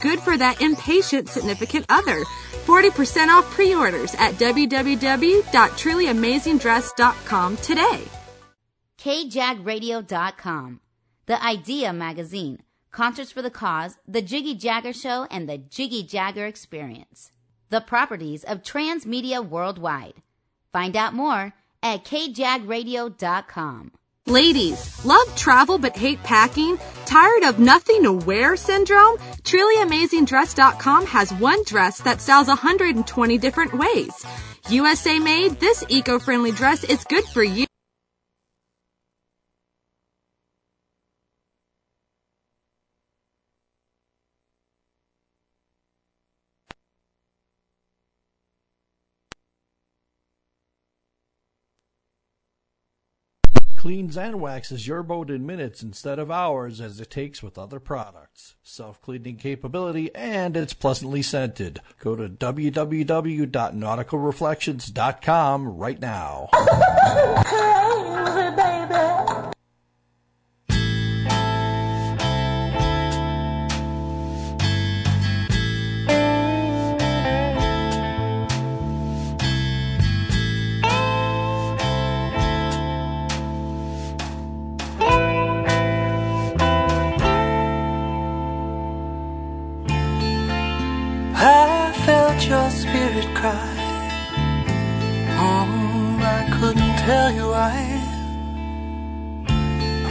Good for that impatient significant other. 40% off pre-orders at www.trulyamazingdress.com today. KJagRadio.com. The Idea Magazine. Concerts for the Cause, The Jiggy Jaguar Show, and The Jiggy Jaguar Experience. The properties of Transmedia Worldwide. Find out more at KJagRadio.com. Ladies, love travel but hate packing? Tired of nothing to wear syndrome? TrulyAmazingDress.com has one dress that sells 120 different ways. USA made, this eco-friendly dress is good for you. Cleans and waxes your boat in minutes instead of hours as it takes with other products. Self-cleaning capability and it's pleasantly scented. Go to www.nauticalreflections.com right now.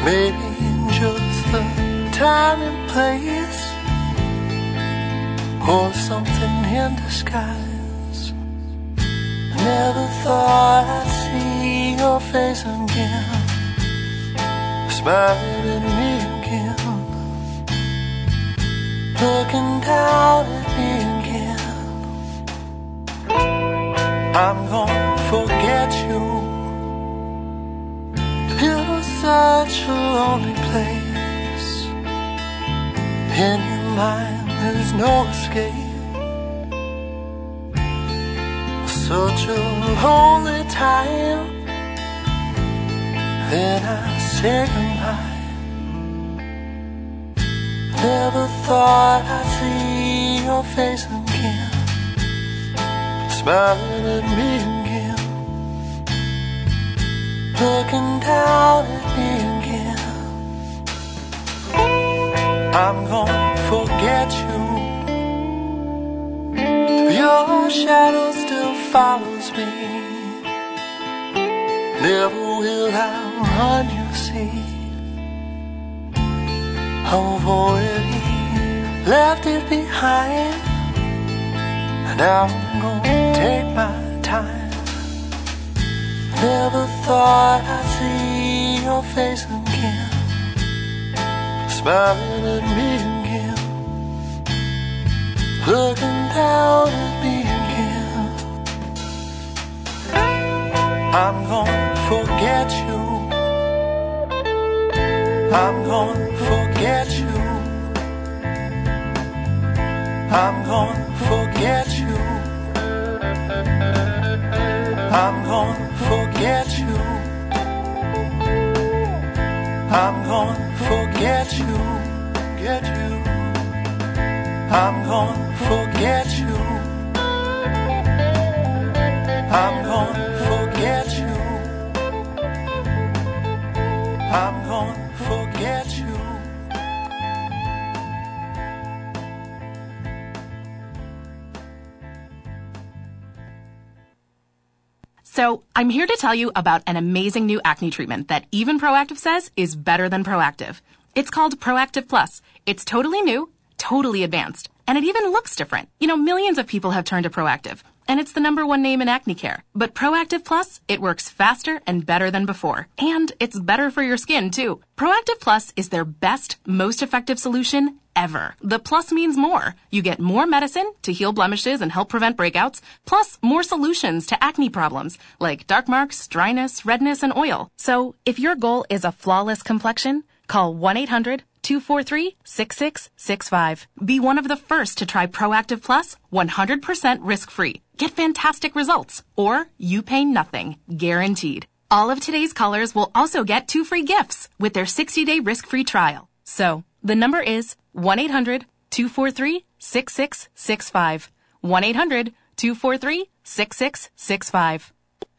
Maybe in just the time and place, or something in disguise. I never thought I'd see your face again, smiling at me again, looking down at me again. I'm gonna forget you. Such a lonely place. In your mind, there's no escape. Such a lonely time. Then I say goodbye. Never thought I'd see your face again smiling at me again, looking down I'm gonna forget you. Your shadow still follows me. Never will I run, you see. I've already left it behind. And I'm gonna take my time. Never thought I'd see your face smiling at me again, looking down at me again. I'm gonna forget you. I'm gonna forget you. I'm gonna forget you. I'm gonna forget you. I'm gonna forget you. Get you. I'm gonna forget you. I'm gonna forget you. I'm gonna forget you. So, I'm here to tell you about an amazing new acne treatment that even Proactiv says is better than Proactiv. It's called Proactiv Plus. It's totally new, totally advanced, and it even looks different. You know, millions of people have turned to Proactiv, and it's the number one name in acne care. But Proactiv Plus, it works faster and better than before. And it's better for your skin, too. Proactiv Plus is their best, most effective solution ever. The plus means more. You get more medicine to heal blemishes and help prevent breakouts, plus more solutions to acne problems like dark marks, dryness, redness, and oil. So if your goal is a flawless complexion, call 1-800-243-6665. Be one of the first to try Proactiv Plus 100% risk-free. Get fantastic results, or you pay nothing, guaranteed. All of today's callers will also get two free gifts with their 60-day risk-free trial. So, the number is 1-800-243-6665. 1-800-243-6665.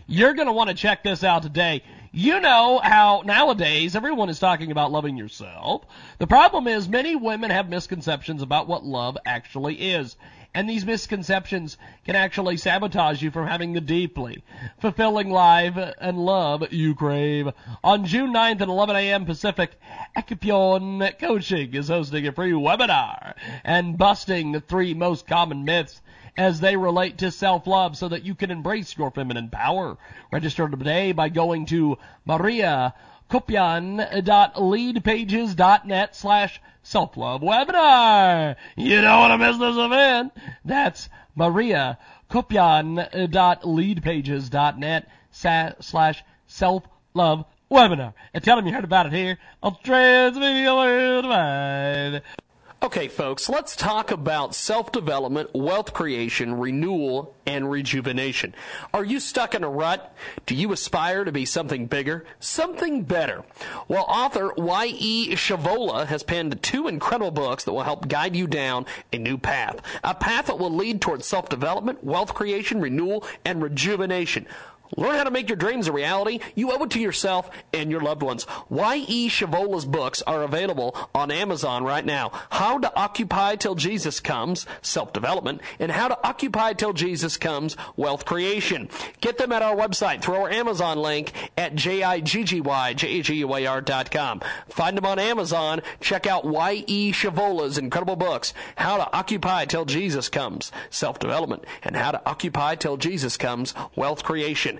You're going to want to check this out today. You know how nowadays everyone is talking about loving yourself. The problem is many women have misconceptions about what love actually is. And these misconceptions can actually sabotage you from having the deeply fulfilling life and love you crave. On June 9th at 11 a.m. Pacific, Acupion Coaching is hosting a free webinar and busting the three most common myths as they relate to self-love so that you can embrace your feminine power. Register today by going to Maria Kopian.leadpages.net slash self-love webinar. You don't want to miss this event. That's Maria Kopian.leadpages.net slash self-love webinar. And tell them you heard about it here on Transmedia Worldwide. Okay, folks, let's talk about self development, wealth creation, renewal, and rejuvenation. Are you stuck in a rut? Do you aspire to be something bigger, something better? Well, author Y.E. Shavola has penned two incredible books that will help guide you down a new path. A path that will lead towards self development, wealth creation, renewal, and rejuvenation. Learn how to make your dreams a reality. You owe it to yourself and your loved ones. Y.E. Shavola's books are available on Amazon right now. How to Occupy Till Jesus Comes, Self-Development, and How to Occupy Till Jesus Comes, Wealth Creation. Get them at our website through our Amazon link at J-I-G-G-Y-J-A-G-U-A-R.com. Find them on Amazon. Check out Y.E. Shavola's incredible books, How to Occupy Till Jesus Comes, Self-Development, and How to Occupy Till Jesus Comes, Wealth Creation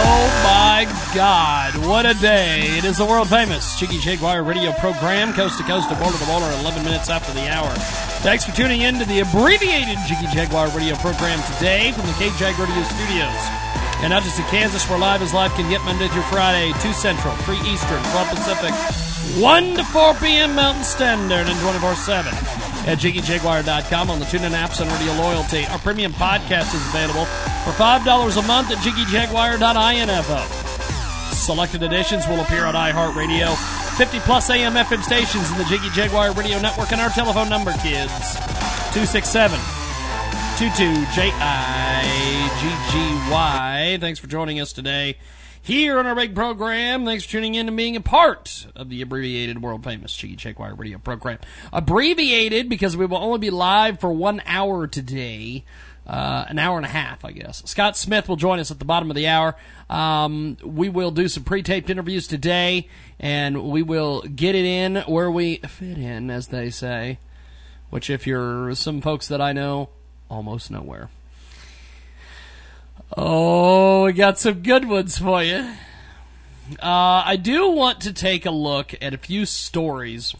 Oh my God, what a day. It is the world famous Jiggy Jaguar radio program, coast to coast and border to border, 11 minutes after the hour. Thanks for tuning in to the abbreviated Jiggy Jaguar radio program today from the KJAG Radio Studios. And not just in Kansas, where live as live can get Monday through Friday, 2 Central, 3 Eastern, 12 Pacific, 1 to 4 p.m. Mountain Standard, and 24 7 at JiggyJaguar.com on the TuneIn apps and Radio Loyalty. Our premium podcast is available for $5 a month at JiggyJaguar.info. Selected editions will appear on iHeartRadio, 50 plus AM FM stations in the Jiggy Jaguar Radio Network, and our telephone number, kids, 267 22 J I G G Y. Thanks for joining us today here on our big program. Thanks for tuning in and being a part of the abbreviated, world famous Jiggy Jaguar radio program. Abbreviated because we will only be live for one hour today. Uh, an hour and a half, I guess. Scott Smith will join us at the bottom of the hour. Um, we will do some pre-taped interviews today, and we will get it in where we fit in, as they say. Which, if you're some folks that I know, almost nowhere. Oh, we got some good ones for you. Uh, I do want to take a look at a few stories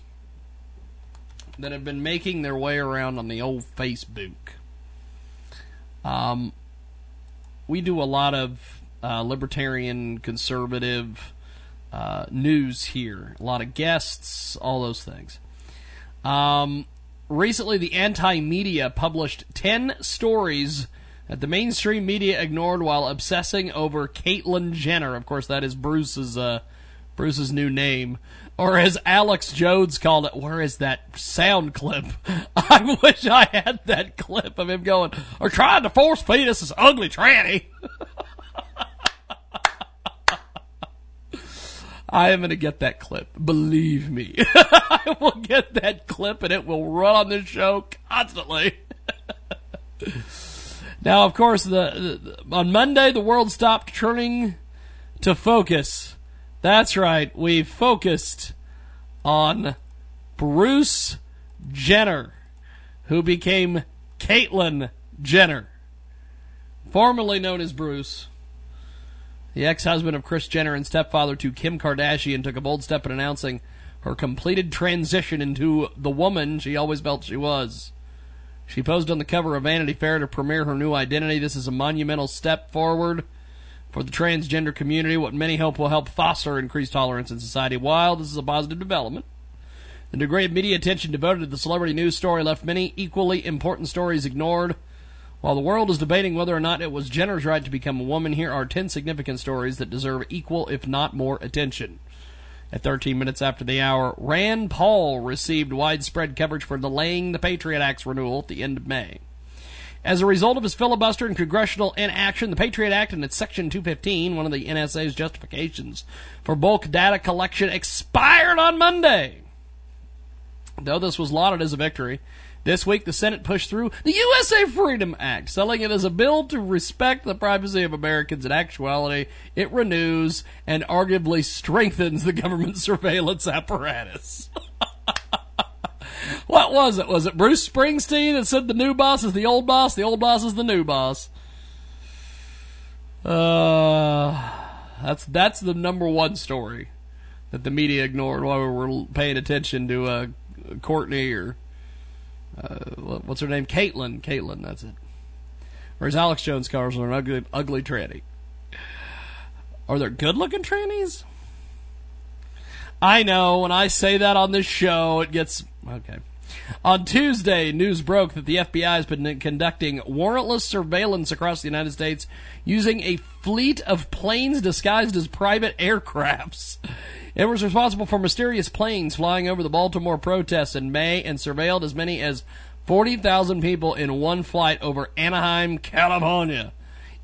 that have been making their way around on the old Facebook. Um, we do a lot of uh, libertarian, conservative uh, news here. A lot of guests, all those things. Um, recently, the anti media published 10 stories that the mainstream media ignored while obsessing over Caitlyn Jenner. Of course, that is Bruce's uh, Bruce's new name, or as Alex Jones called it, where is that sound clip? I wish I had that clip of him going, or trying to force feed us this ugly tranny. I am going to get that clip. Believe me. I will get that clip and it will run on this show constantly. Now, of course, the, the, on Monday, the world stopped turning to focus. That's right. We focused on Bruce Jenner, who became Caitlyn Jenner, formerly known as Bruce. The ex husband of Kris Jenner and stepfather to Kim Kardashian took a bold step in announcing her completed transition into the woman she always felt she was. She posed on the cover of Vanity Fair to premiere her new identity. This is a monumental step forward for the transgender community, what many hope will help foster increased tolerance in society. While this is a positive development, the degree of media attention devoted to the celebrity news story left many equally important stories ignored. While the world is debating whether or not it was Jenner's right to become a woman, here are 10 significant stories that deserve equal, if not more, attention. At 13 minutes after the hour, Rand Paul received widespread coverage for delaying the Patriot Act's renewal at the end of May. As a result of his filibuster and congressional inaction, the Patriot Act and its Section 215, one of the NSA's justifications for bulk data collection, expired on Monday. Though this was lauded as a victory, this week, the Senate pushed through the USA Freedom Act, selling it as a bill to respect the privacy of Americans. In actuality, it renews and arguably strengthens the government surveillance apparatus. what was it? Was it Bruce Springsteen that said the new boss is the old boss, the old boss is the new boss? Uh, that's that's the number one story that the media ignored while we were paying attention to uh, Courtney or uh, what's her name? Caitlyn. Caitlyn, that's it. Whereas Alex Jones covers an ugly, ugly tranny. Are there good looking trannies? I know, when I say that on this show, it gets. Okay. On Tuesday, news broke that the FBI has been conducting warrantless surveillance across the United States using a fleet of planes disguised as private aircrafts. It was responsible for mysterious planes flying over the Baltimore protests in May and surveilled as many as 40,000 people in one flight over Anaheim, California.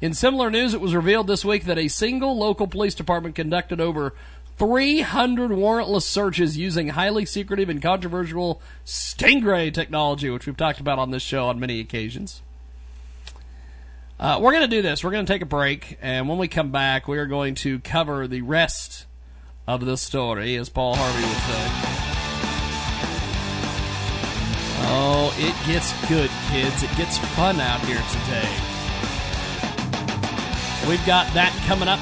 In similar news, it was revealed this week that a single local police department conducted over 300 warrantless searches using highly secretive and controversial Stingray technology, which we've talked about on this show on many occasions. Uh, we're going to do this. We're going to take a break, and when we come back, we are going to cover the rest of the story, as Paul Harvey would say. Oh, it gets good, kids. It gets fun out here today. We've got that coming up.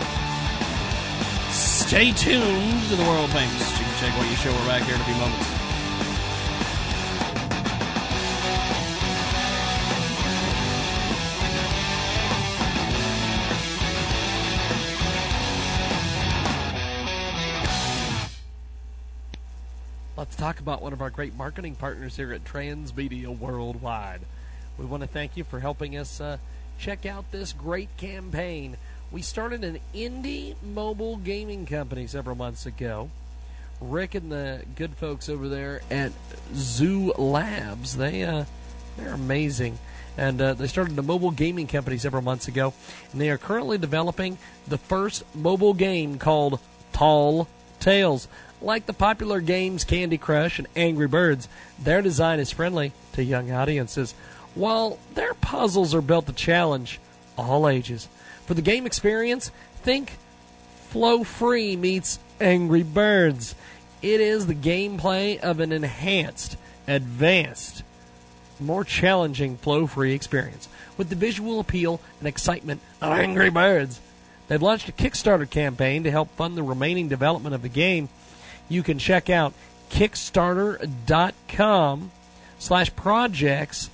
Stay tuned to the world famous Chicken Shake What You Show. We're back here in a few moments. Talk about one of our great marketing partners here at Transmedia Worldwide. We want to thank you for helping us uh, check out this great campaign. We started an indie mobile gaming company several months ago. Rick and the good folks over there at Zoo Labs, they uh, they're amazing. And uh, they started a mobile gaming company several months ago, and they are currently developing the first mobile game called Tall Tales. Like the popular games Candy Crush and Angry Birds, their design is friendly to young audiences, while their puzzles are built to challenge all ages. For the game experience, think Flow Free meets Angry Birds. It is the gameplay of an enhanced, advanced, more challenging Flow Free experience with the visual appeal and excitement of Angry Birds. They've launched a Kickstarter campaign to help fund the remaining development of the game you can check out kickstarter.com slash projects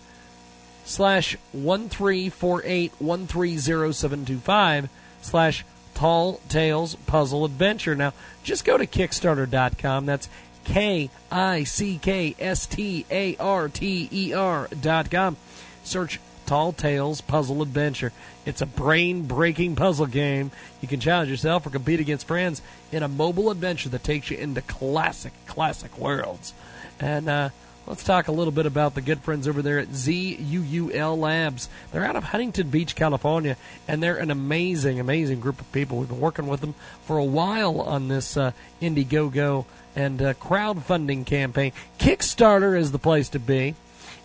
slash 13481300725 slash Tall Tales Puzzle Adventure. Now, just go to kickstarter.com. That's K I C K S T A R T E R dot com. Search Tall Tales Puzzle Adventure. It's a brain breaking puzzle game. You can challenge yourself or compete against friends in a mobile adventure that takes you into classic, classic worlds. And uh, let's talk a little bit about the good friends over there at ZUUL Labs. They're out of Huntington Beach, California, and they're an amazing, amazing group of people. We've been working with them for a while on this uh, Indiegogo and uh, crowdfunding campaign. Kickstarter is the place to be.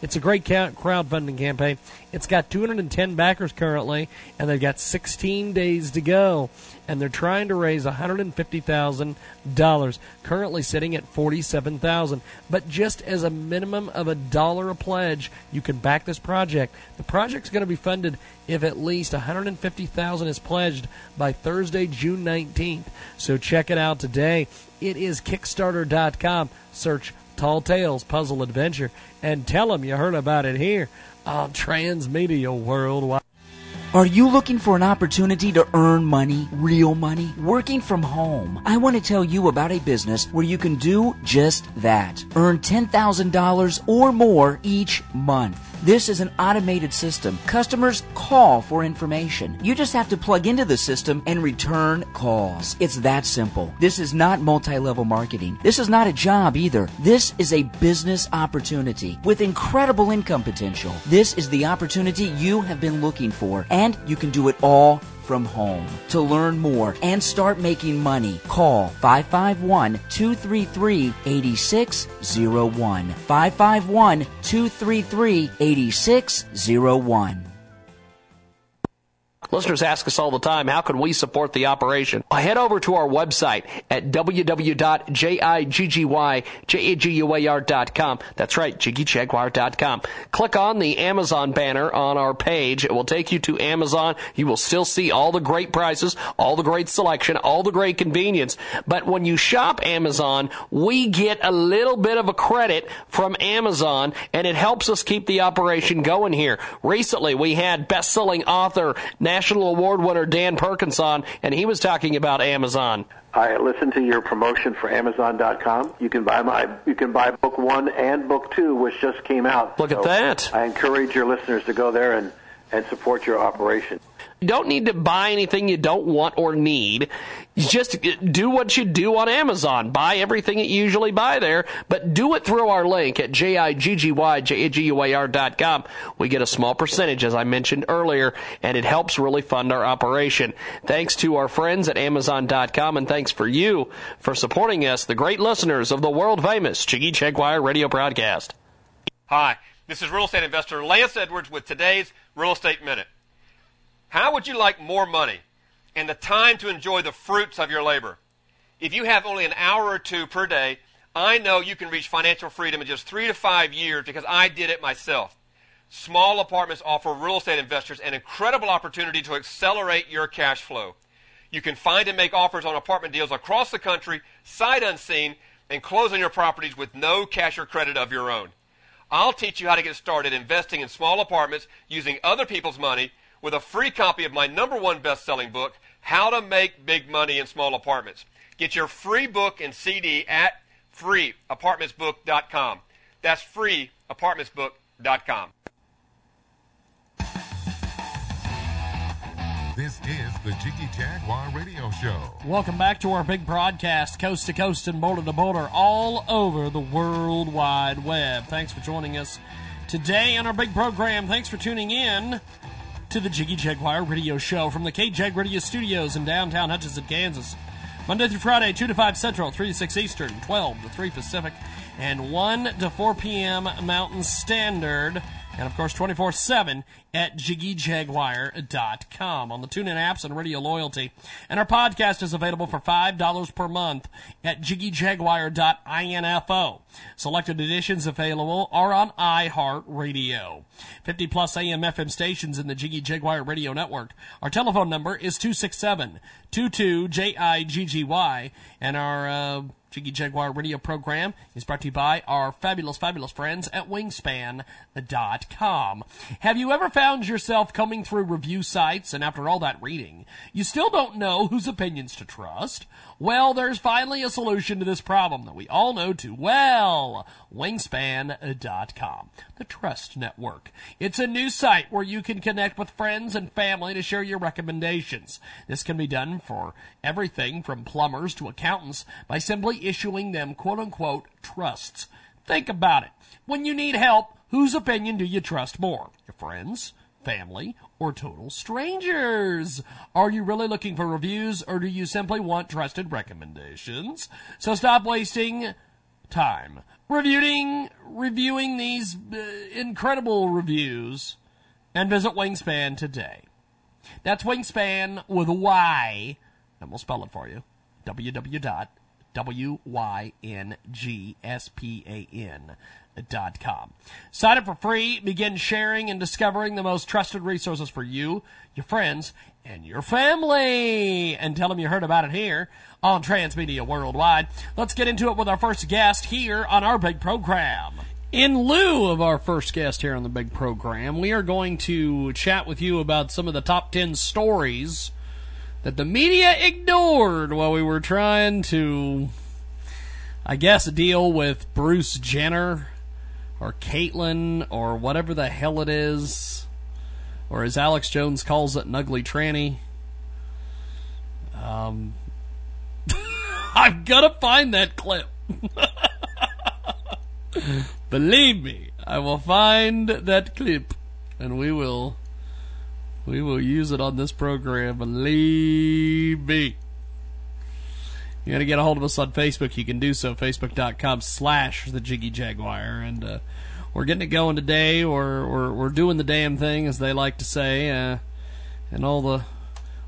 It's a great crowdfunding campaign. It's got 210 backers currently, and they've got 16 days to go. And they're trying to raise $150,000, currently sitting at 47,000. But just as a minimum of a dollar a pledge, you can back this project. The project's going to be funded if at least 150,000 is pledged by Thursday, June 19th. So check it out today. It is Kickstarter.com. Search Tall Tales Puzzle Adventure and tell them you heard about it here on Transmedia Worldwide. Are you looking for an opportunity to earn money, real money, working from home? I want to tell you about a business where you can do just that. Earn $10,000 or more each month. This is an automated system. Customers call for information. You just have to plug into the system and return calls. It's that simple. This is not multi level marketing. This is not a job either. This is a business opportunity with incredible income potential. This is the opportunity you have been looking for, and you can do it all from home. To learn more and start making money, call 551 233 8601. 551 233 8601. Listeners ask us all the time, how can we support the operation? Head over to our website at www.jiggyjaguar.com. That's right, jiggyjaguar.com. Click on the Amazon banner on our page. It will take you to Amazon. You will still see all the great prices, all the great selection, all the great convenience. But when you shop Amazon, we get a little bit of a credit from Amazon and it helps us keep the operation going here. Recently, we had best-selling author, National Award winner Dan Perkinson, and he was talking about Amazon. I listened to your promotion for Amazon.com. You can buy my, you can buy book one and book two, which just came out. Look so at that! I encourage your listeners to go there and and support your operation. Don't need to buy anything you don't want or need. Just uh, do what you do on Amazon. Buy everything you usually buy there, but do it through our link at J-I-G-G-Y-J-A-G-U-A-R.com. We get a small percentage, as I mentioned earlier, and it helps really fund our operation. Thanks to our friends at Amazon.com, and thanks for you for supporting us, the great listeners of the world famous Jiggy Jaguar radio broadcast. Hi, this is real estate investor Lance Edwards with today's Real Estate Minute. How would you like more money and the time to enjoy the fruits of your labor? If you have only an hour or two per day, I know you can reach financial freedom in just three to five years because I did it myself. Small apartments offer real estate investors an incredible opportunity to accelerate your cash flow. You can find and make offers on apartment deals across the country, sight unseen, and close on your properties with no cash or credit of your own. I'll teach you how to get started investing in small apartments using other people's money with a free copy of my number one best selling book, How to Make Big Money in Small Apartments. Get your free book and CD at freeapartmentsbook.com. That's freeapartmentsbook.com. This is the Jiggy Jaguar Radio Show. Welcome back to our big broadcast, coast to coast and boulder to boulder, all over the World Wide Web. Thanks for joining us today on our big program. Thanks for tuning in to the Jiggy Jaguar Radio Show from the KJAG Radio Studios in downtown Hutchinson, Kansas. Monday through Friday, 2 to 5 Central, 3 to 6 Eastern, 12 to 3 Pacific, and 1 to 4 p.m. Mountain Standard and of course 24-7 at jiggyjaguar.com on the TuneIn apps and Radio Loyalty. And our podcast is available for $5 per month at jiggyjaguar.info. Selected editions available are on iHeartRadio. 50 plus AM FM stations in the Jiggy Jaguar Radio Network. Our telephone number is 267 22 J-I-G-G-Y and our uh, Jiggy Jaguar radio program is brought to you by our fabulous, fabulous friends at Wyngspan.com. Have you ever found yourself coming through review sites and after all that reading, you still don't know whose opinions to trust? Well, there's finally a solution to this problem that we all know too well. Wyngspan.com, the trust network. It's a new site where you can connect with friends and family to share your recommendations. This can be done for everything from plumbers to accountants by simply issuing them quote unquote trusts. Think about it. When you need help, whose opinion do you trust more? Your friends? Family? Or total strangers? Are you really looking for reviews or do you simply want trusted recommendations? So stop wasting time reviewing reviewing these uh, incredible reviews and visit Wyngspan today. That's Wyngspan with a Y, and we'll spell it for you. www.wyngspan dot com. Sign up for free, begin sharing and discovering the most trusted resources for you, your friends, and your family. And tell them you heard about it here on Transmedia Worldwide. Let's get into it with our first guest here on our big program. In lieu of our first guest here on the big program, we are going to chat with you about some of the top 10 stories that the media ignored while we were trying to, I guess, deal with Bruce Jenner or Caitlyn or whatever the hell it is, or as Alex Jones calls it, an ugly tranny. Um, I'm gonna find that clip. Believe me, I will find that clip, and we will, we will use it on this program. Believe me. You got to get a hold of us on Facebook. You can do so, facebook.com slash the Jiggy Jaguar. And uh, we're getting it going today. We're, we're, we're doing the damn thing, as they like to say. Uh, and all the,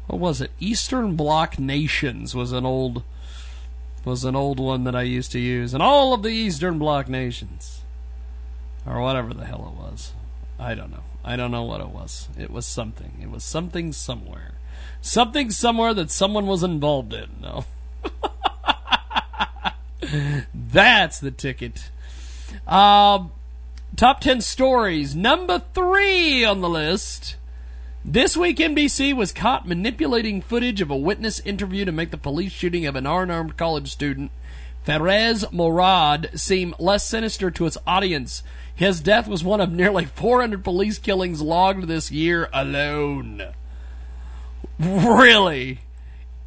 what was it? Eastern Bloc nations was an old, was an old one that I used to use. And all of the Eastern Bloc nations. Or whatever the hell it was. I don't know. I don't know what it was. It was something. It was something somewhere. Something somewhere that someone was involved in. No. That's the ticket. Um, top 10 stories. Number three on the list. This week, NBC was caught manipulating footage of a witness interview to make the police shooting of an unarmed college student, Feras Morad, seem less sinister to its audience. His death was one of nearly 400 police killings logged this year alone. Really?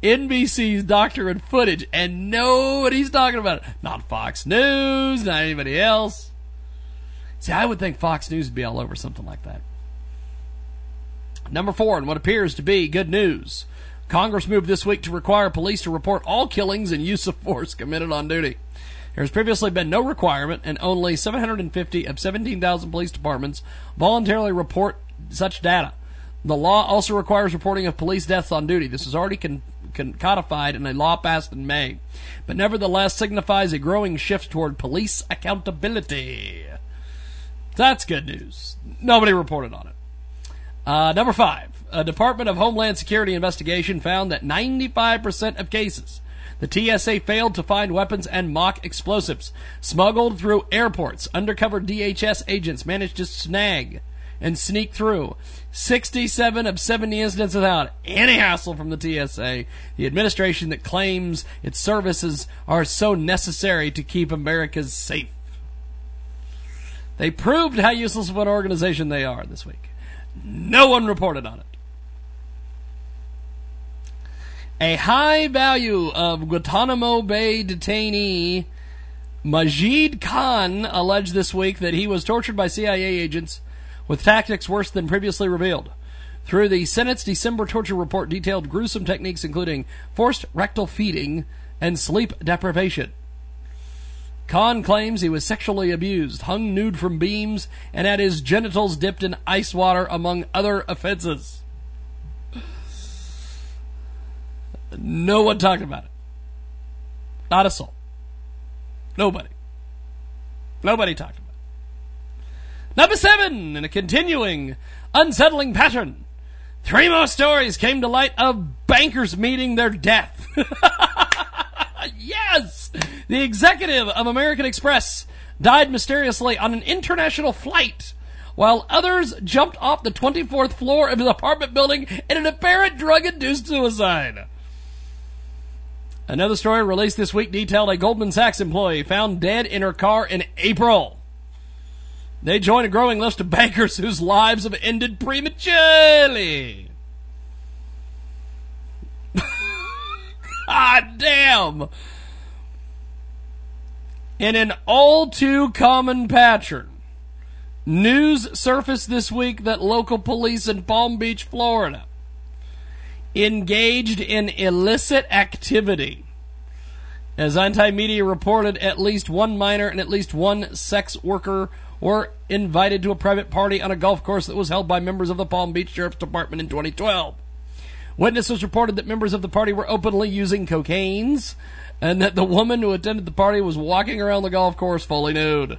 NBC's doctoring footage, and nobody's talking about it. Not Fox News, not anybody else. See, I would think Fox News would be all over something like that. Number four, and what appears to be good news. Congress moved this week to require police to report all killings and use of force committed on duty. There has previously been no requirement, and only 750 of 17,000 police departments voluntarily report such data. The law also requires reporting of police deaths on duty. This is already con- con- codified in a law passed in May, but nevertheless signifies a growing shift toward police accountability. That's good news. Nobody reported on it. Uh, number five, a Department of Homeland Security investigation found that 95% of cases the TSA failed to find weapons and mock explosives smuggled through airports. Undercover DHS agents managed to snag and sneak through 67 of 70 incidents without any hassle from the TSA, the administration that claims its services are so necessary to keep Americans safe. They proved how useless of an organization they are this week. No one reported on it. A high value of Guantanamo Bay detainee Majid Khan alleged this week that he was tortured by CIA agents with tactics worse than previously revealed. Through the Senate's December torture report detailed gruesome techniques including forced rectal feeding and sleep deprivation. Khan claims he was sexually abused, hung nude from beams, and had his genitals dipped in ice water, among other offenses. No one talked about it. Not a soul. Nobody. Nobody talked about it. Number seven, in a continuing, unsettling pattern, three more stories came to light of bankers meeting their death. yes! The executive of American Express died mysteriously on an international flight while others jumped off the 24th floor of his apartment building in an apparent drug-induced suicide. Another story released this week detailed a Goldman Sachs employee found dead in her car in April. They join a growing list of bankers whose lives have ended prematurely. ah, damn! In an all too common pattern, news surfaced this week that local police in Palm Beach, Florida, engaged in illicit activity. As anti media reported, at least one minor and at least one sex worker were invited to a private party on a golf course that was held by members of the Palm Beach Sheriff's Department in 2012. Witnesses reported that members of the party were openly using cocaines and that the woman who attended the party was walking around the golf course fully nude.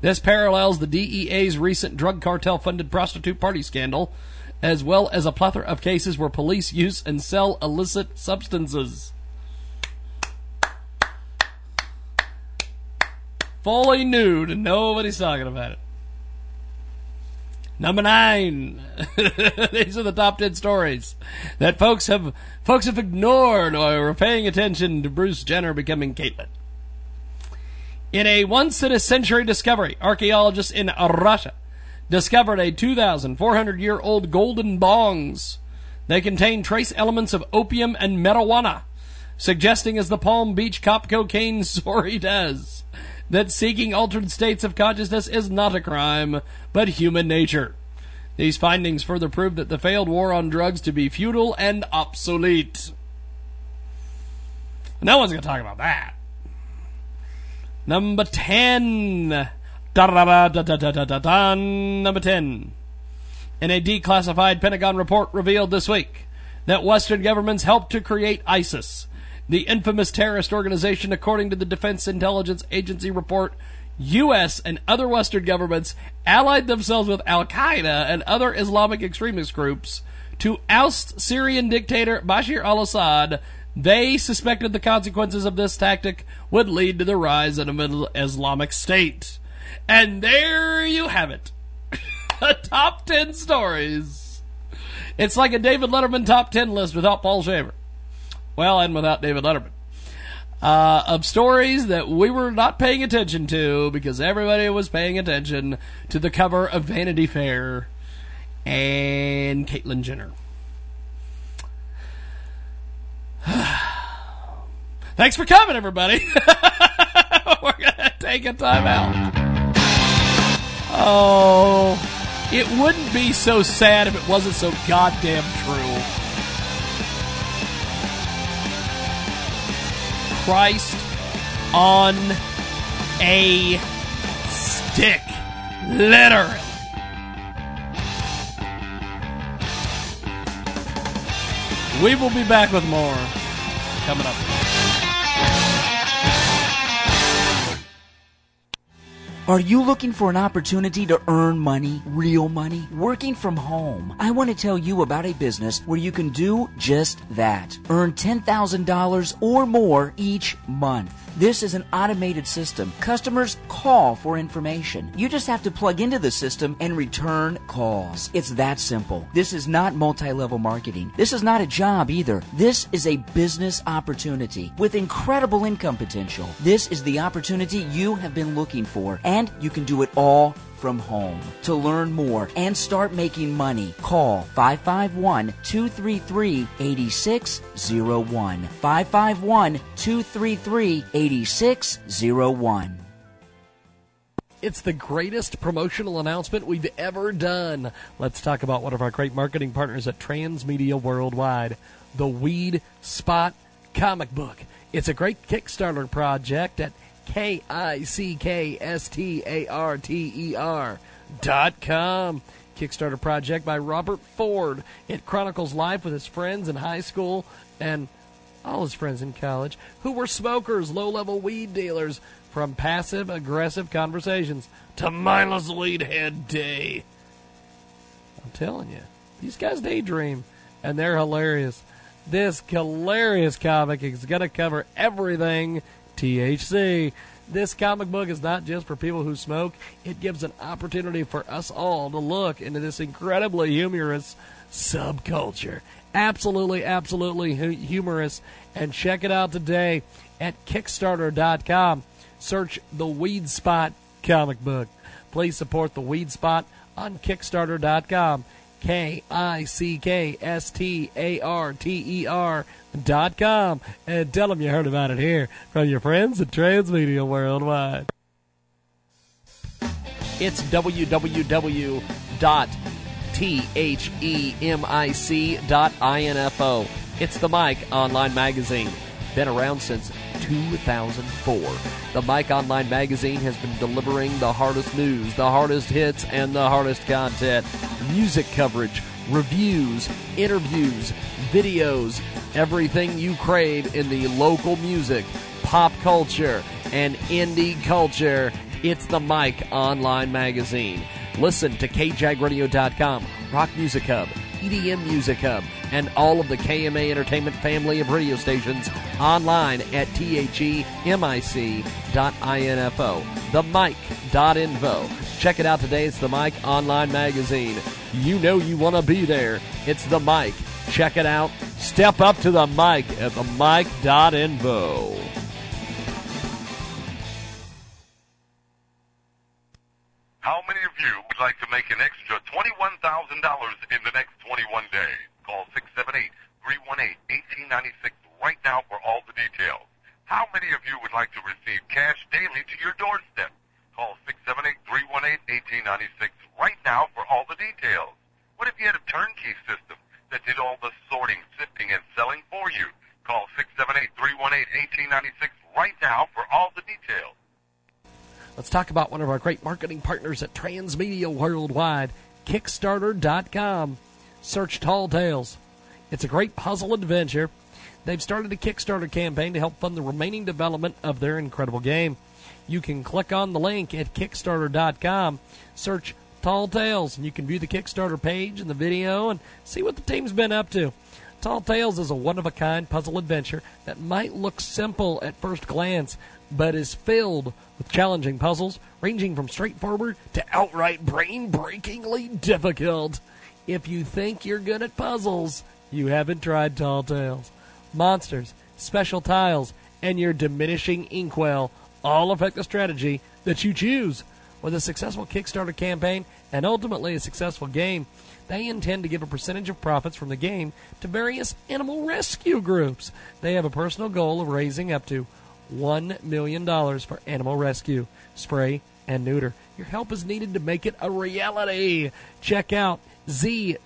This parallels the DEA's recent drug cartel funded prostitute party scandal, as well as a plethora of cases where police use and sell illicit substances. Fully nude, and nobody's talking about it. Number nine. These are the top ten stories that folks have folks have ignored or are paying attention to Bruce Jenner becoming Caitlyn. In a once in a century discovery, archaeologists in Russia discovered a 2,400 year old golden bongs. They contain trace elements of opium and marijuana, suggesting, as the Palm Beach cop cocaine story does, that seeking altered states of consciousness is not a crime, but human nature. These findings further prove that the failed war on drugs to be futile and obsolete. No one's going to talk about that. Number 10. Number 10. In a declassified Pentagon report revealed this week that Western governments helped to create ISIS, the infamous terrorist organization, according to the Defense Intelligence Agency report, U.S. and other Western governments allied themselves with Al Qaeda and other Islamic extremist groups to oust Syrian dictator Bashar al Assad. They suspected the consequences of this tactic would lead to the rise of a Middle Islamic State. And there you have it. the top 10 stories. It's like a David Letterman top 10 list without Paul Shaffer. Well, and without David Letterman. Uh, of stories that we were not paying attention to because everybody was paying attention to the cover of Vanity Fair and Caitlyn Jenner. Thanks for coming, everybody. we're going to take a time out. Oh, it wouldn't be so sad if it wasn't so goddamn true. Christ on a stick. Literally. We will be back with more coming up. Are you looking for an opportunity to earn money, real money, working from home? I want to tell you about a business where you can do just that. Earn $10,000 or more each month. This is an automated system. Customers call for information. You just have to plug into the system and return calls. It's that simple. This is not multi-level marketing. This is not a job either. This is a business opportunity with incredible income potential. This is the opportunity you have been looking for and you can do it all from home. To learn more and start making money, call 551 233 8601. 551 233 8601. It's the greatest promotional announcement we've ever done. Let's talk about one of our great marketing partners at Transmedia Worldwide, the Weed Spot comic book. It's a great Kickstarter project at K I C K S T A R T E R dot com. Kickstarter project by Robert Ford. It chronicles life with his friends in high school and all his friends in college who were smokers, low level weed dealers, from passive aggressive conversations to mindless lead head day. I'm telling you, these guys daydream and they're hilarious. This hilarious comic is going to cover everything THC. This comic book is not just for people who smoke, it gives an opportunity for us all to look into this incredibly humorous subculture. Absolutely, absolutely humorous. And check it out today at Kickstarter.com. Search the Weed Spot comic book. Please support the Weed Spot on Kickstarter.com. K I C K S T A R T E R dot com. And tell them you heard about it here from your friends at Transmedia Worldwide. It's www dot themic dot www.themic.info. It's the Mike Online Magazine. Been around since 2004. The Mic Online Magazine has been delivering the hardest news, the hardest hits, and the hardest content. Music coverage, reviews, interviews, videos, everything you crave in the local music, pop culture, and indie culture. It's the Mic Online Magazine. Listen to KJagRadio.com, Rock Music Hub, EDM Music Hub, and all of the KMA Entertainment family of radio stations online at themic.info. Themic.info. Check it out today. It's the Mic Online Magazine. You know you want to be there. It's the Mic. Check it out. Step up to the mic at themic.info. How many would like to make an extra $21,000 in the next 21 days? Call 678-318-1896 right now for all the details. How many of you would like to receive cash daily to your doorstep? Call 678-318-1896 right now for all the details. What if you had a turnkey system that did all the sorting, sifting, and selling for you? Call 678-318-1896 right now for all the details. Let's talk about one of our great marketing partners at Transmedia Worldwide, Kickstarter.com. Search Tall Tails. It's a great puzzle adventure. They've started a Kickstarter campaign to help fund the remaining development of their incredible game. You can click on the link at Kickstarter.com, search Tall Tails, and you can view the Kickstarter page and the video and see what the team's been up to. Tall Tails is a one of a kind puzzle adventure that might look simple at first glance, but is filled with challenging puzzles ranging from straightforward to outright brain breakingly difficult. If you think you're good at puzzles, you haven't tried Tall Tails. Monsters, special tiles, and your diminishing inkwell all affect the strategy that you choose. With a successful Kickstarter campaign and ultimately a successful game, they intend to give a percentage of profits from the game to various animal rescue groups. They have a personal goal of raising up to $1 million for animal rescue, spray, and neuter. Your help is needed to make it a reality. Check out Z-U-U-L-L-A-B-S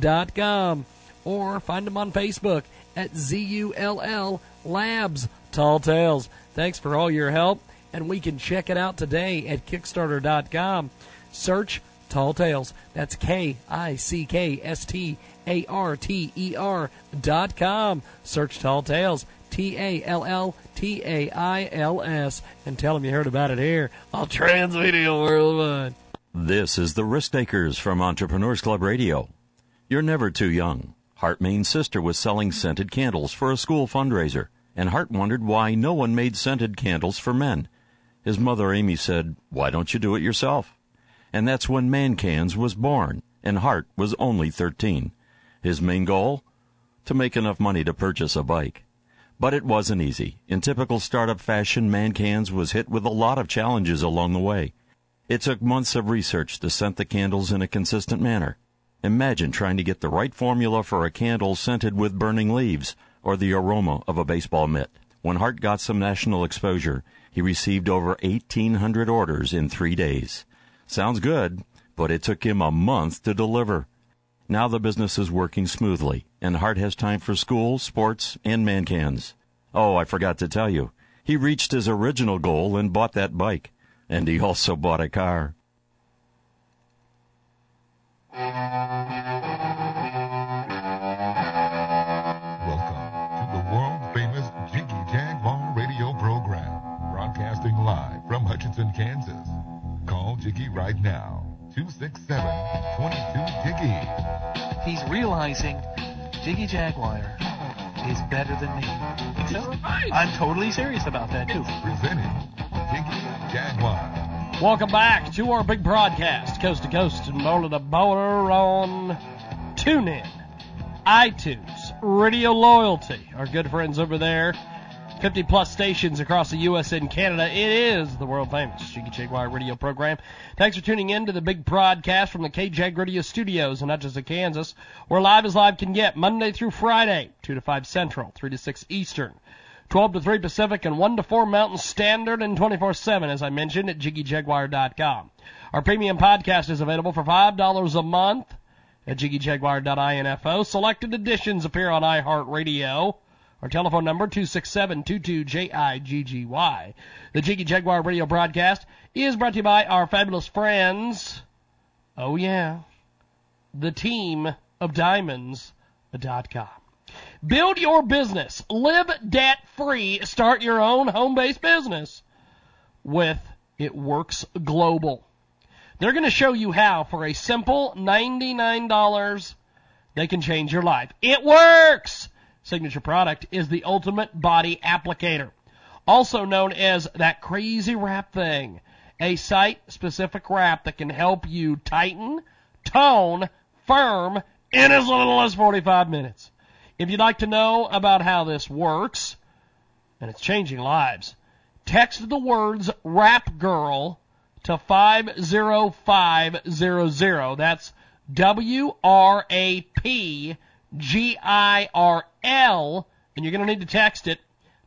dot com or find them on Facebook at Z-U-L-L Labs Tall Tails. Thanks for all your help, and we can check it out today at Kickstarter.com. Search Tall Tails. That's K I C K S T A R T E R dot com. Search Tall Tails. T A L L T A I L S. And tell them you heard about it here on Transmedia Worldwide. This is the Risk Takers from Entrepreneurs Club Radio. You're never too young. Hart Main's sister was selling scented candles for a school fundraiser, and Hart wondered why no one made scented candles for men. His mother Amy said, Why don't you do it yourself? And that's when Man Cans was born, and Hart was only 13. His main goal? To make enough money to purchase a bike. But it wasn't easy. In typical startup fashion, Man Cans was hit with a lot of challenges along the way. It took months of research to scent the candles in a consistent manner. Imagine trying to get the right formula for a candle scented with burning leaves or the aroma of a baseball mitt. When Hart got some national exposure, he received over 1,800 orders in three days. Sounds good, but it took him a month to deliver. Now the business is working smoothly, and Hart has time for school, sports, and man cans. Oh, I forgot to tell you. He reached his original goal and bought that bike. And he also bought a car. Welcome to the world famous Jiggy Jaguar radio program, broadcasting live from Hutchinson, Kansas. Call Jiggy right now, 267 22 Jiggy. He's realizing Jiggy Jaguar is better than me. I'm totally serious about that too. Presenting Jiggy Jaguar. Welcome back to our big broadcast, coast to coast and border to border on TuneIn, iTunes, Radio Loyalty, our good friends over there. 50 plus stations across the U.S. and Canada. It is the world famous Jiggy Jaguar radio program. Thanks for tuning in to the big broadcast from the KJAG Radio Studios in Hutchinson, Kansas. We're live as live can get Monday through Friday, 2 to 5 Central, 3 to 6 Eastern. 12 to 3 Pacific and 1 to 4 Mountain Standard and 24-7, as I mentioned, at JiggyJaguar.com. Our premium podcast is available for $5 a month at JiggyJaguar.info. Selected editions appear on iHeartRadio. Our telephone number, 267-22-J-I-G-G-Y. The Jiggy Jaguar radio broadcast is brought to you by our fabulous friends. Oh yeah. The team of diamonds.com. Build your business. Live debt free. Start your own home based business with It Works Global. They're going to show you how for a simple $99 they can change your life. It works! Signature product is the Ultimate Body Applicator, also known as that crazy wrap thing. A site specific wrap that can help you tighten, tone, firm in as little as 45 minutes. If you'd like to know about how this works, and it's changing lives, text the words Wrap Girl to 50500. That's W R A P G I R L, and you're going to need to text it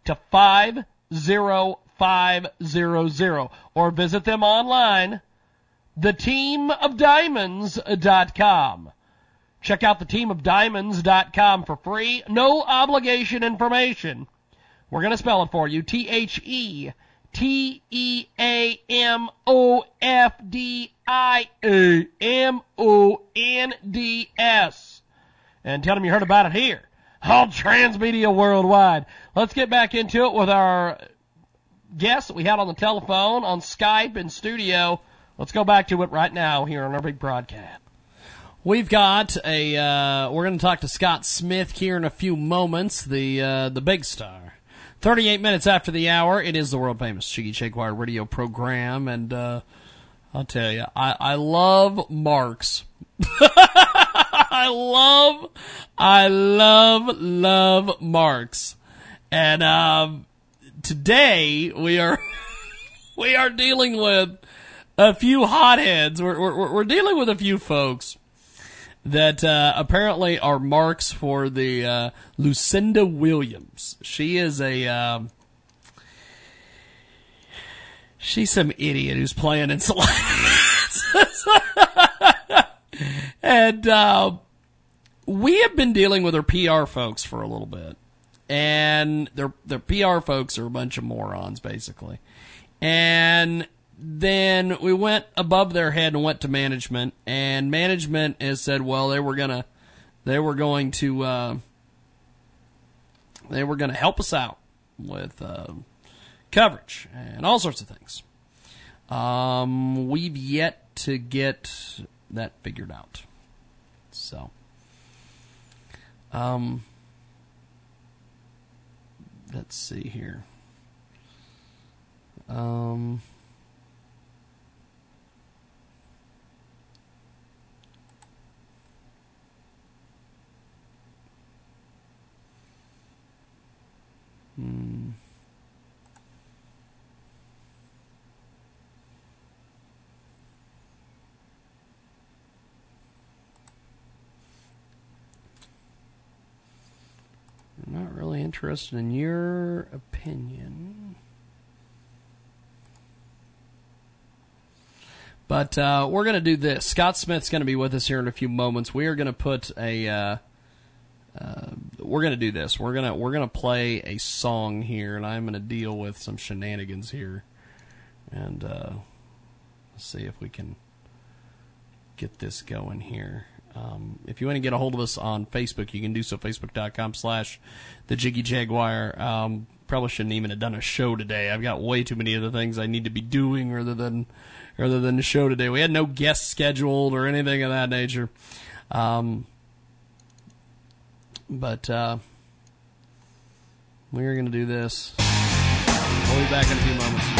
to 50500 or visit them online, theteamofdiamonds.com. Check out theteamofdiamonds.com for free, no obligation information. We're going to spell it for you. T H E T E A M O F D I A M O N D S. And tell them you heard about it here on Transmedia Worldwide. Let's get back into it with our guest that we had on the telephone, on Skype, in studio. Let's go back to it right now here on our big broadcast. We've got a. Uh, we're going to talk to Scott Smith here in a few moments. The uh, the big star. 38 minutes after the hour, it is the world famous Jiggy Jaguar radio program, and uh, I'll tell you, I, I love Marks. I love, I love, love Marks, and um, today we are we are dealing with a few hotheads. We're we're, we're dealing with a few folks that uh, apparently are marks for the uh, Lucinda Williams. She is a um, she's some idiot who's playing in and uh, we have been dealing with her PR folks for a little bit, and their their PR folks are a bunch of morons, basically, and then we went above their head and went to management, and management has said, well, they were gonna, they were going to, uh, they were gonna help us out with uh, coverage and all sorts of things. Um, we've yet to get that figured out. So, um, let's see here. Um. Hmm. I'm not really interested in your opinion. But uh, we're going to do this. Scott Smith's going to be with us here in a few moments. We are going to put a. Uh, uh, we're gonna do this. We're gonna we're gonna play a song here, and I'm gonna deal with some shenanigans here, and uh, let's see if we can get this going here. Um, if you want to get a hold of us on Facebook, you can do so. Facebook.com slash the Jiggy Jaguar. Um, probably shouldn't even have done a show today. I've got way too many other things I need to be doing rather than rather than the show today. We had no guests scheduled or anything of that nature. Um, but uh, We are going to do this. We'll be back in a few moments.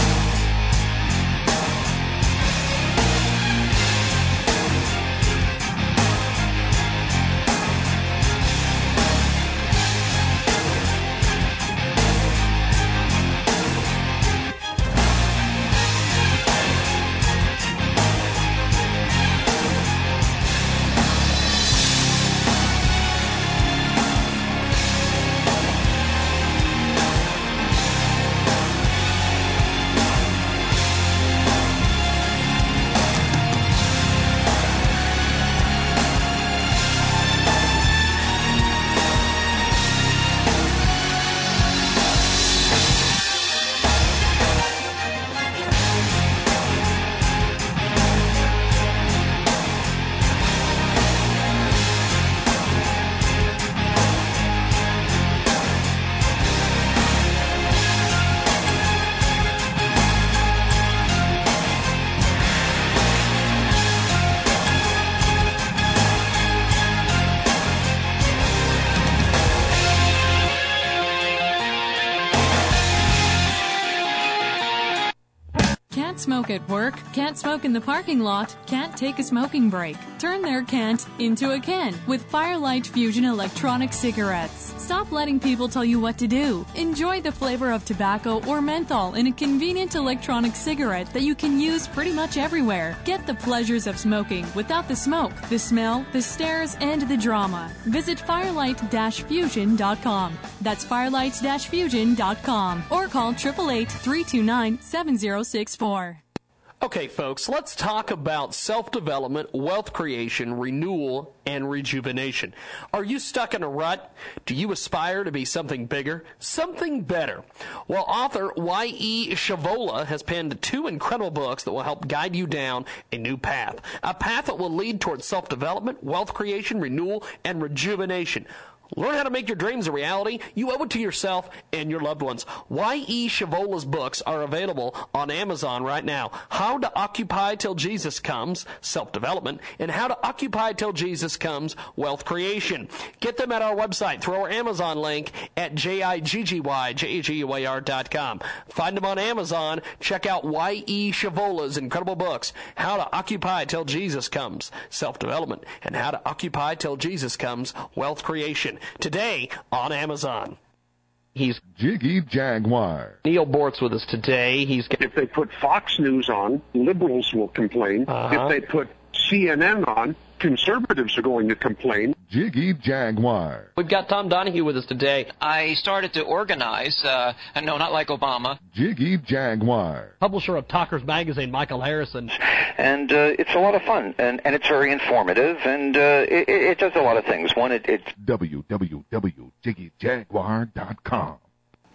At work, can't smoke in the parking lot, can't take a smoking break. Turn their can't into a can with Firelight Fusion electronic cigarettes. Stop letting people tell you what to do. Enjoy the flavor of tobacco or menthol in a convenient electronic cigarette that you can use pretty much everywhere. Get the pleasures of smoking without the smoke, the smell, the stares, and the drama. Visit firelight-fusion.com. That's firelight-fusion.com or call 888 329 7064. Okay, folks, let's talk about self development, wealth creation, renewal, and rejuvenation. Are you stuck in a rut? Do you aspire to be something bigger, something better? Well, author Y.E. Shavola has penned two incredible books that will help guide you down a new path. A path that will lead towards self development, wealth creation, renewal, and rejuvenation. Learn how to make your dreams a reality. You owe it to yourself and your loved ones. Y.E. Shavola's books are available on Amazon right now. How to Occupy Till Jesus Comes, Self Development, and How to Occupy Till Jesus Comes, Wealth Creation. Get them at our website through our Amazon link at J-I-G-G-Y-J-A-G-U-A-R.com. Find them on Amazon. Check out Y.E. Shavola's incredible books, How to Occupy Till Jesus Comes, Self Development, and How to Occupy Till Jesus Comes, Wealth Creation. Today on Amazon. He's Jiggy Jaguar. Neal Boortz with us today. He's if they put Fox News on, liberals will complain. Uh-huh. If they put CNN on, conservatives are going to complain. Jiggy Jaguar. We've got Tom Donahue with us today. I started to organize, uh, and no, not like Obama. Jiggy Jaguar. Publisher of Talkers Magazine, Michael Harrison. and uh, it's a lot of fun, and, and it's very informative, and uh, it, it does a lot of things. One, it, it's www.jiggyjaguar.com.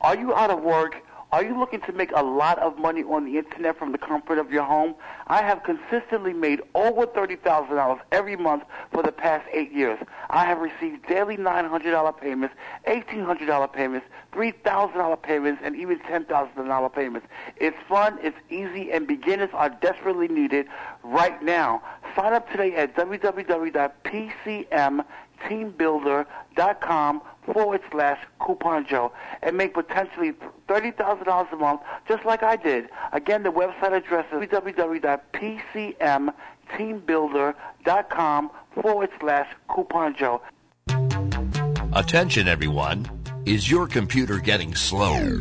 Are you out of work? Are you looking to make a lot of money on the internet from the comfort of your home? I have consistently made over $30,000 every month for the past eight years. I have received daily $900 payments, $1,800 payments, $3,000 payments, and even $10,000 payments. It's fun, it's easy, and beginners are desperately needed right now. Sign up today at www.pcmteambuilder.com forward slash coupon Joe and make potentially $30,000 a month just like I did. Again, the website address is www.pcmteambuilder.com forward slash coupon Joe. Attention, everyone. Is your computer getting slow?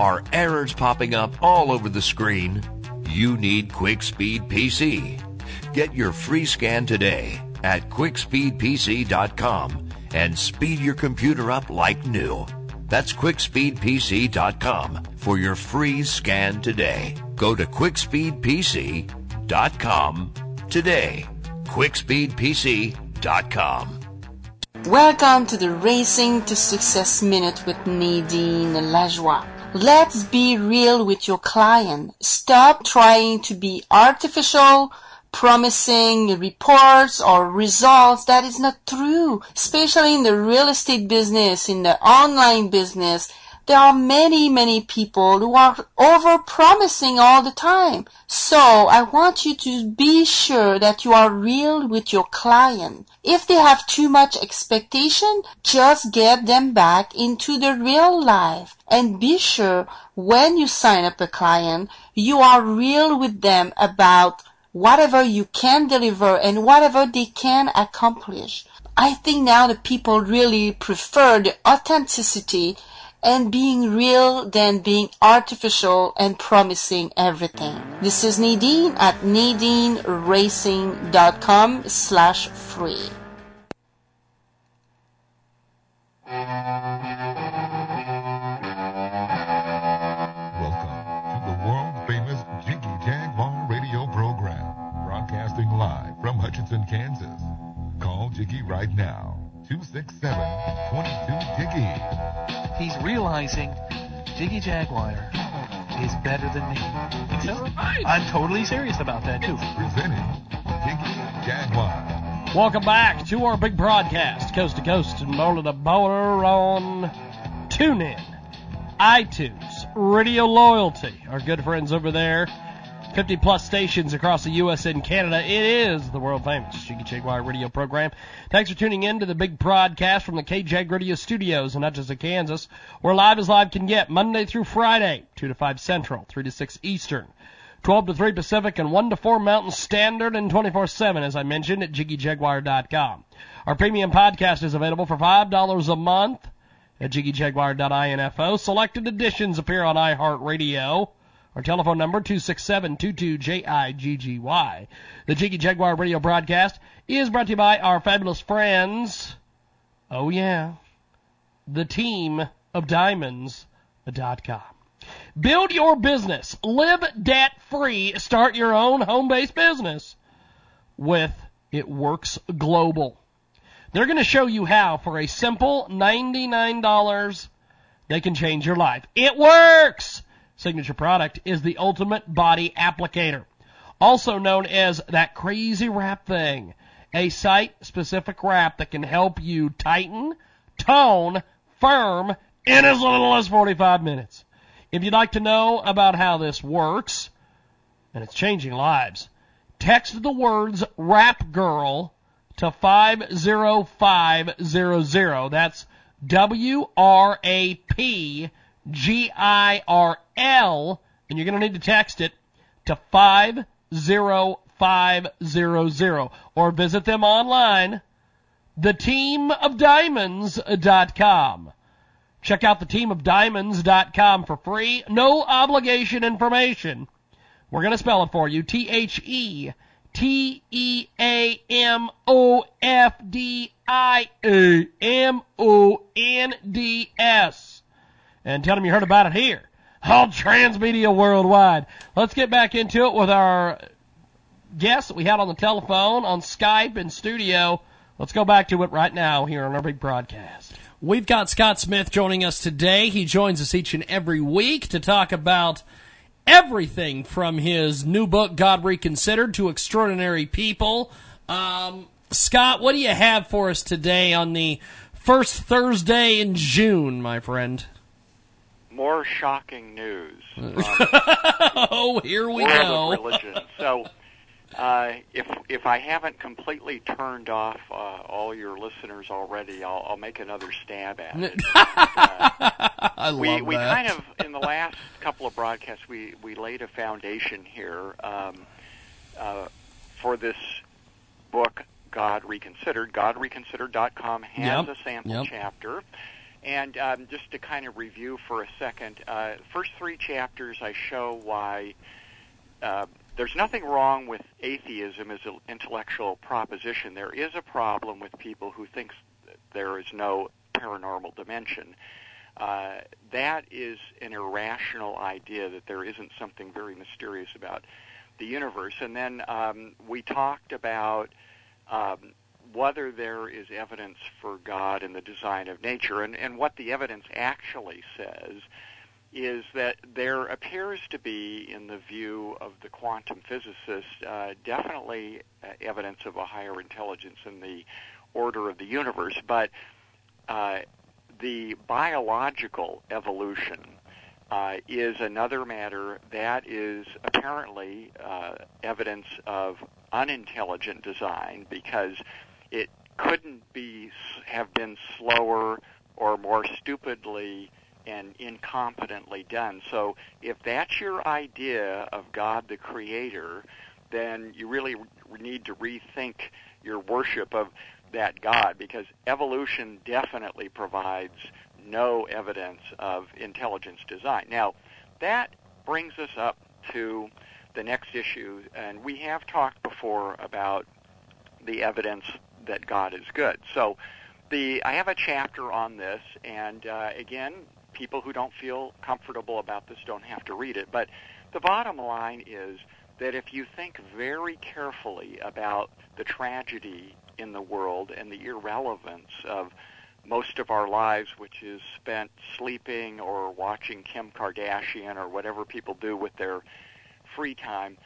Are errors popping up all over the screen? You need Quick Speed PC. Get your free scan today at quickspeedpc.com and speed your computer up like new. That's quickspeedpc.com for your free scan today. Go to quickspeedpc.com today. quickspeedpc.com. Welcome to the Racing to Success Minute with Nadine Lajoie. Let's be real with your client. Stop trying to be artificial, promising reports or results that is not true, especially in the real estate business, in the online business. there are many, many people who are over promising all the time. So I want you to be sure that you are real with your client. If they have too much expectation, just get them back into the real life and be sure when you sign up a client, you are real with them about whatever you can deliver and whatever they can accomplish. I think now the people really prefer the authenticity and being real than being artificial and promising everything. This is Nadine at nadineracing.com slash free. Right now. 267-22 Jiggy. He's realizing Jiggy Jaguar is better than me. So I'm totally serious about that too. Presenting Jiggy Jaguar. Welcome back to our big broadcast, coast to coast and border to border on TuneIn, iTunes, Radio Loyalty, our good friends over there. 50 plus stations across the U.S. and Canada. It is the world famous Jiggy Jaguar radio program. Thanks for tuning in to the big broadcast from the KJAG Radio Studios in Hutchinson, Kansas, where live as live can get Monday through Friday, 2 to 5 Central, 3 to 6 Eastern. 12 to 3 Pacific and 1 to 4 Mountain Standard and 24-7, as I mentioned, at JiggyJaguar.com. Our premium podcast is available for $5 a month at JiggyJaguar.info. Selected editions appear on iHeartRadio. Our telephone number, 267-22-J-I-G-G-Y. The Jiggy Jaguar radio broadcast is brought to you by our fabulous friends. Oh yeah. The team of diamonds.com. Build your business. Live debt free. Start your own home based business with It Works Global. They're going to show you how for a simple $99 they can change your life. It works! Signature product is the Ultimate Body Applicator, also known as that crazy wrap thing. A site specific wrap that can help you tighten, tone, firm in as little as 45 minutes. If you'd like to know about how this works, and it's changing lives, text the words Wrap Girl to 50500. That's W R A P G I R L, and you're going to need to text it to 50500 or visit them online, theteamofdiamonds.com. Check out theteamofdiamonds.com for free, no obligation information. We're going to spell it for you. T H E T E A M O F D I A M O N D S. And tell them you heard about it here on Transmedia Worldwide. Let's get back into it with our guest that we had on the telephone, on Skype, in studio. Let's go back to it right now here on our big broadcast. We've got Scott Smith joining us today. He joins us each and every week to talk about everything from his new book, God Reconsidered, to Extraordinary People. Um, Scott, what do you have for us today on the first Thursday in June, my friend? More shocking news. oh, here we go. Religion. So, uh, if if I haven't completely turned off uh, all your listeners already, I'll, I'll make another stab at it. I we love we that. kind of in the last couple of broadcasts we we laid a foundation here um, uh, for this book God Reconsidered. GodReconsidered.com has Yep, a sample yep. chapter. And um, just to kind of review for a second, uh, first three chapters I show why uh, there's nothing wrong with atheism as an intellectual proposition. There is a problem with people who think there is no paranormal dimension. Uh, that is an irrational idea that there isn't something very mysterious about the universe. And then um, we talked about um, whether there is evidence for God in the design of nature. And, and what the evidence actually says is that there appears to be, in the view of the quantum physicists, uh, definitely uh, evidence of a higher intelligence in the order of the universe. But uh, the biological evolution uh, is another matter that is apparently uh, evidence of unintelligent design because it couldn't be have been slower or more stupidly and incompetently done. So if that's your idea of God the Creator, then you really need to rethink your worship of that God because evolution definitely provides no evidence of intelligence design. Now, that brings us up to the next issue, and we have talked before about the evidence that God is good. So, the I have a chapter on this, and uh, again, people who don't feel comfortable about this don't have to read it. But the bottom line is that if you think very carefully about the tragedy in the world and the irrelevance of most of our lives, which is spent sleeping or watching Kim Kardashian or whatever people do with their free time,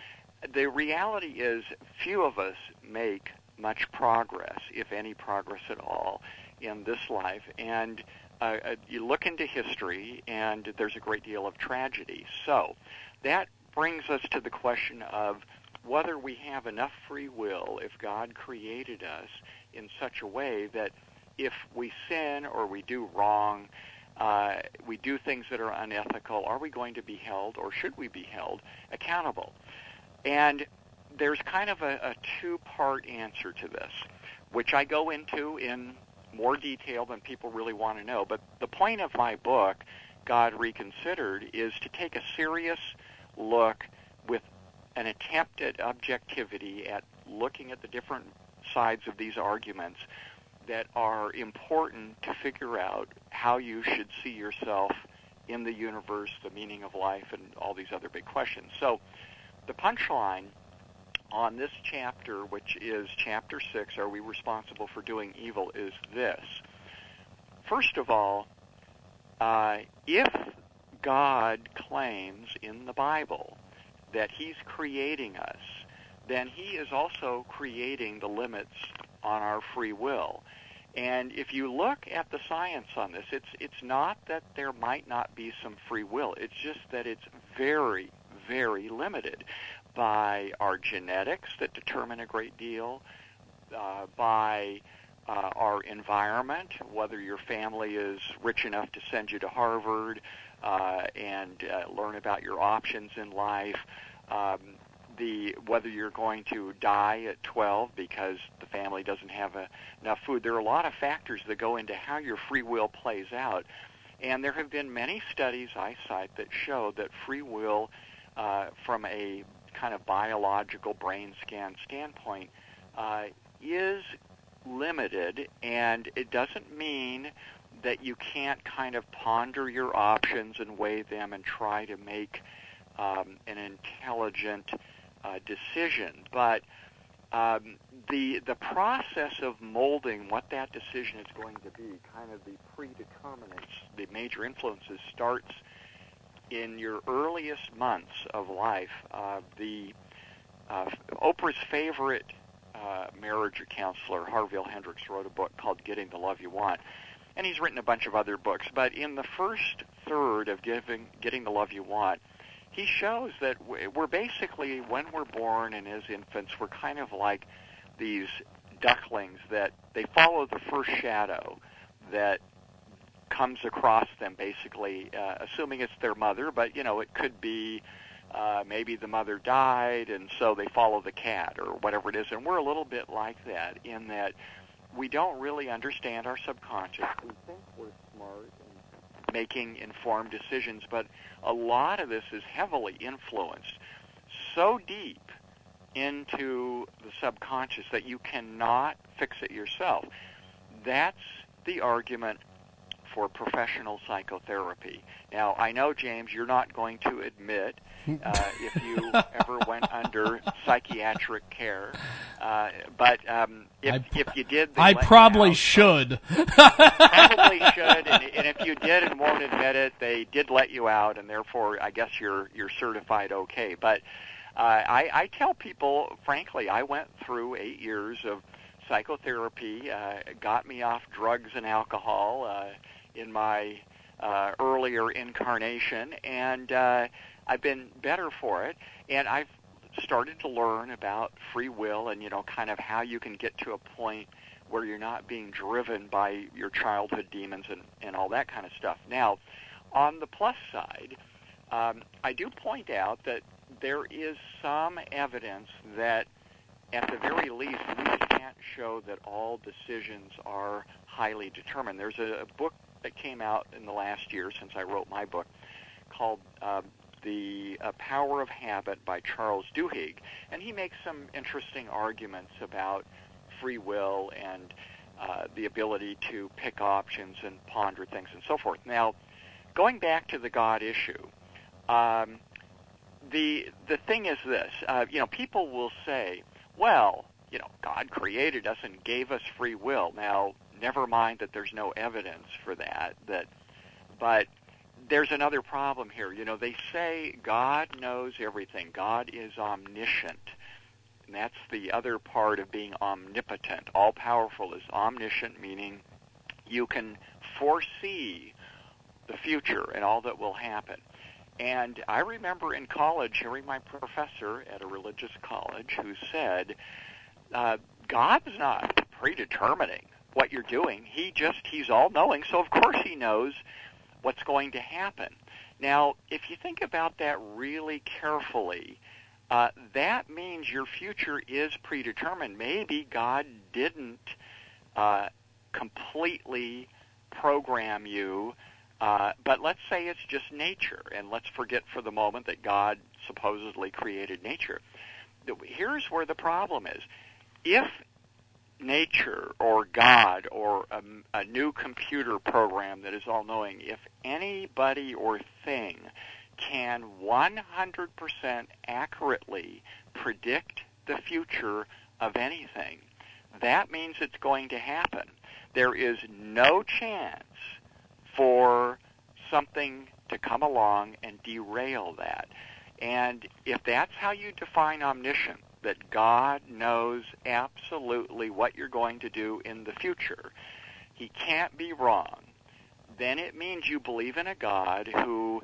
the reality is few of us make much progress, if any progress at all, in this life. And uh, uh you look into history, and there's a great deal of tragedy. So that brings us to the question of whether we have enough free will if God created us in such a way that if we sin or we do wrong, uh, we do things that are unethical, are we going to be held or should we be held accountable? And there's kind of a, a two-part answer to this, which I go into in more detail than people really want to know. But the point of my book, God Reconsidered, is to take a serious look with an attempt at objectivity, at looking at the different sides of these arguments that are important to figure out how you should see yourself in the universe, the meaning of life, and all these other big questions. So, the punchline on this chapter, which is chapter 6, Are We Responsible for Doing Evil, is this. First of all, uh, if God claims in the Bible that He's creating us, then He is also creating the limits on our free will. And if you look at the science on this, it's it's not that there might not be some free will. It's just that it's very, very limited by our genetics that determine a great deal, uh, by uh, our environment, whether your family is rich enough to send you to Harvard uh, and uh, learn about your options in life, um, the whether you're going to die at 12 because the family doesn't have a, enough food. There are a lot of factors that go into how your free will plays out, and there have been many studies I cite that show that free will, uh, from a kind of biological brain scan standpoint, uh, is limited, and it doesn't mean that you can't kind of ponder your options and weigh them and try to make um, an intelligent uh, decision, but um, the the process of molding what that decision is going to be, kind of the predeterminants, the major influences, starts in your earliest months of life. Uh, the uh, Oprah's favorite uh, marriage counselor, Harville Hendrix, wrote a book called "Getting the Love You Want." And he's written a bunch of other books, but in the first third of giving, getting the love you want, he shows that we're basically, when we're born and as infants, we're kind of like these ducklings that they follow the first shadow that comes across them, basically, uh, assuming it's their mother, but, you know, it could be uh, maybe the mother died, and so they follow the cat or whatever it is. And we're a little bit like that in that we don't really understand our subconscious. We think we're smart and making informed decisions, but a lot of this is heavily influenced so deep into the subconscious that you cannot fix it yourself. That's the argument for professional psychotherapy. Now, I know, James, you're not going to admit uh, if you ever went under psychiatric care, uh, but um, if, I, if you did, I probably should. probably should, and, and if you did and won't admit it, they did let you out, and therefore, I guess you're you're certified okay. But uh, I, I tell people, frankly, I went through eight years of psychotherapy, uh, got me off drugs and alcohol. Uh, in my uh, earlier incarnation, and uh, I've been better for it. And I've started to learn about free will and you know kind of how you can get to a point where you're not being driven by your childhood demons and, and all that kind of stuff. Now, on the plus side, um, I do point out that there is some evidence that, at the very least, we can't show that all decisions are highly determined. There's a, a book that came out in the last year since I wrote my book called uh, The uh, Power of Habit by Charles Duhigg, and he makes some interesting arguments about free will and uh, the ability to pick options and ponder things and so forth. Now, going back to the God issue, um, the the thing is this: uh, you know, people will say, "Well, you know, God created us and gave us free will." Now, never mind that there's no evidence for that. That, but there's another problem here. You know, they say God knows everything. God is omniscient. And that's the other part of being omnipotent. All powerful is omniscient, meaning you can foresee the future and all that will happen. And I remember in college hearing my professor at a religious college who said, uh, God's not predetermining what you're doing. He just, he's all knowing, so of course he knows what's going to happen. Now, if you think about that really carefully, uh, that means your future is predetermined. Maybe God didn't uh, completely program you uh, but let's say it's just nature, and let's forget for the moment that God supposedly created nature. Here's where the problem is. If nature or God or a, a new computer program that is all knowing, if anybody or thing can 100% accurately predict the future of anything, that means it's going to happen. There is no chance for something to come along and derail that. And if that's how you define omniscience, that God knows absolutely what you're going to do in the future, he can't be wrong, then it means you believe in a God who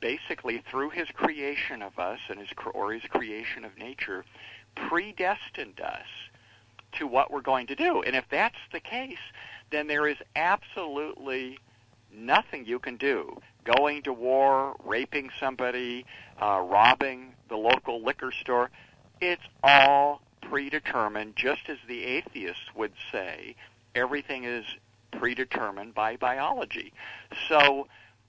basically through his creation of us and his or his creation of nature predestined us to what we're going to do. And if that's the case, then there is absolutely nothing you can do. Going to war, raping somebody, uh, robbing the local liquor store, it's all predetermined, just as the atheists would say everything is predetermined by biology. So,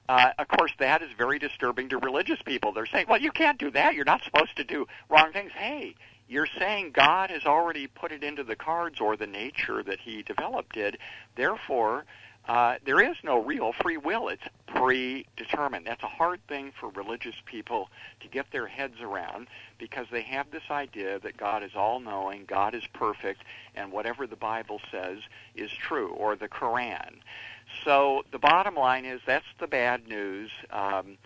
uh, of course, that is very disturbing to religious people. They're saying, well, you can't do that. You're not supposed to do wrong things. Hey, you're saying God has already put it into the cards or the nature that he developed it. Therefore, uh, there is no real free will. It's predetermined. That's a hard thing for religious people to get their heads around because they have this idea that God is all knowing, God is perfect, and whatever the Bible says is true, or the Quran. So the bottom line is that's the bad news. Um,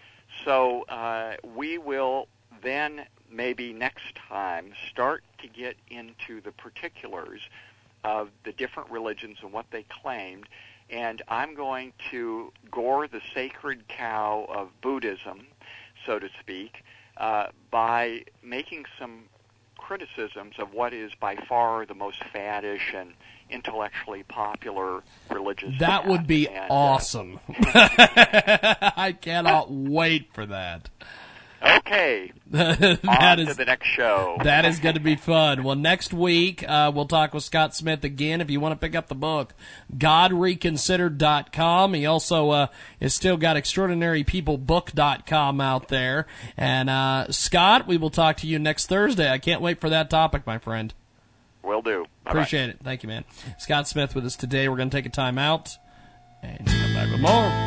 so uh, we will then maybe next time start to get into the particulars of the different religions and what they claimed and I'm going to gore the sacred cow of Buddhism, so to speak, uh, by making some criticisms of what is by far the most faddish and intellectually popular religious. That would be and, uh, awesome. I cannot wait for that. Okay. that On is to the next show. that is going to be fun. Well, next week uh, we'll talk with Scott Smith again. If you want to pick up the book, GodReconsidered.com. He also uh, has still got ExtraordinaryPeopleBook.com out there. And uh, Scott, we will talk to you next Thursday. I can't wait for that topic, my friend. Will do. Bye-bye. Appreciate it. Thank you, man. Scott Smith with us today. We're going to take a time out and come back with more.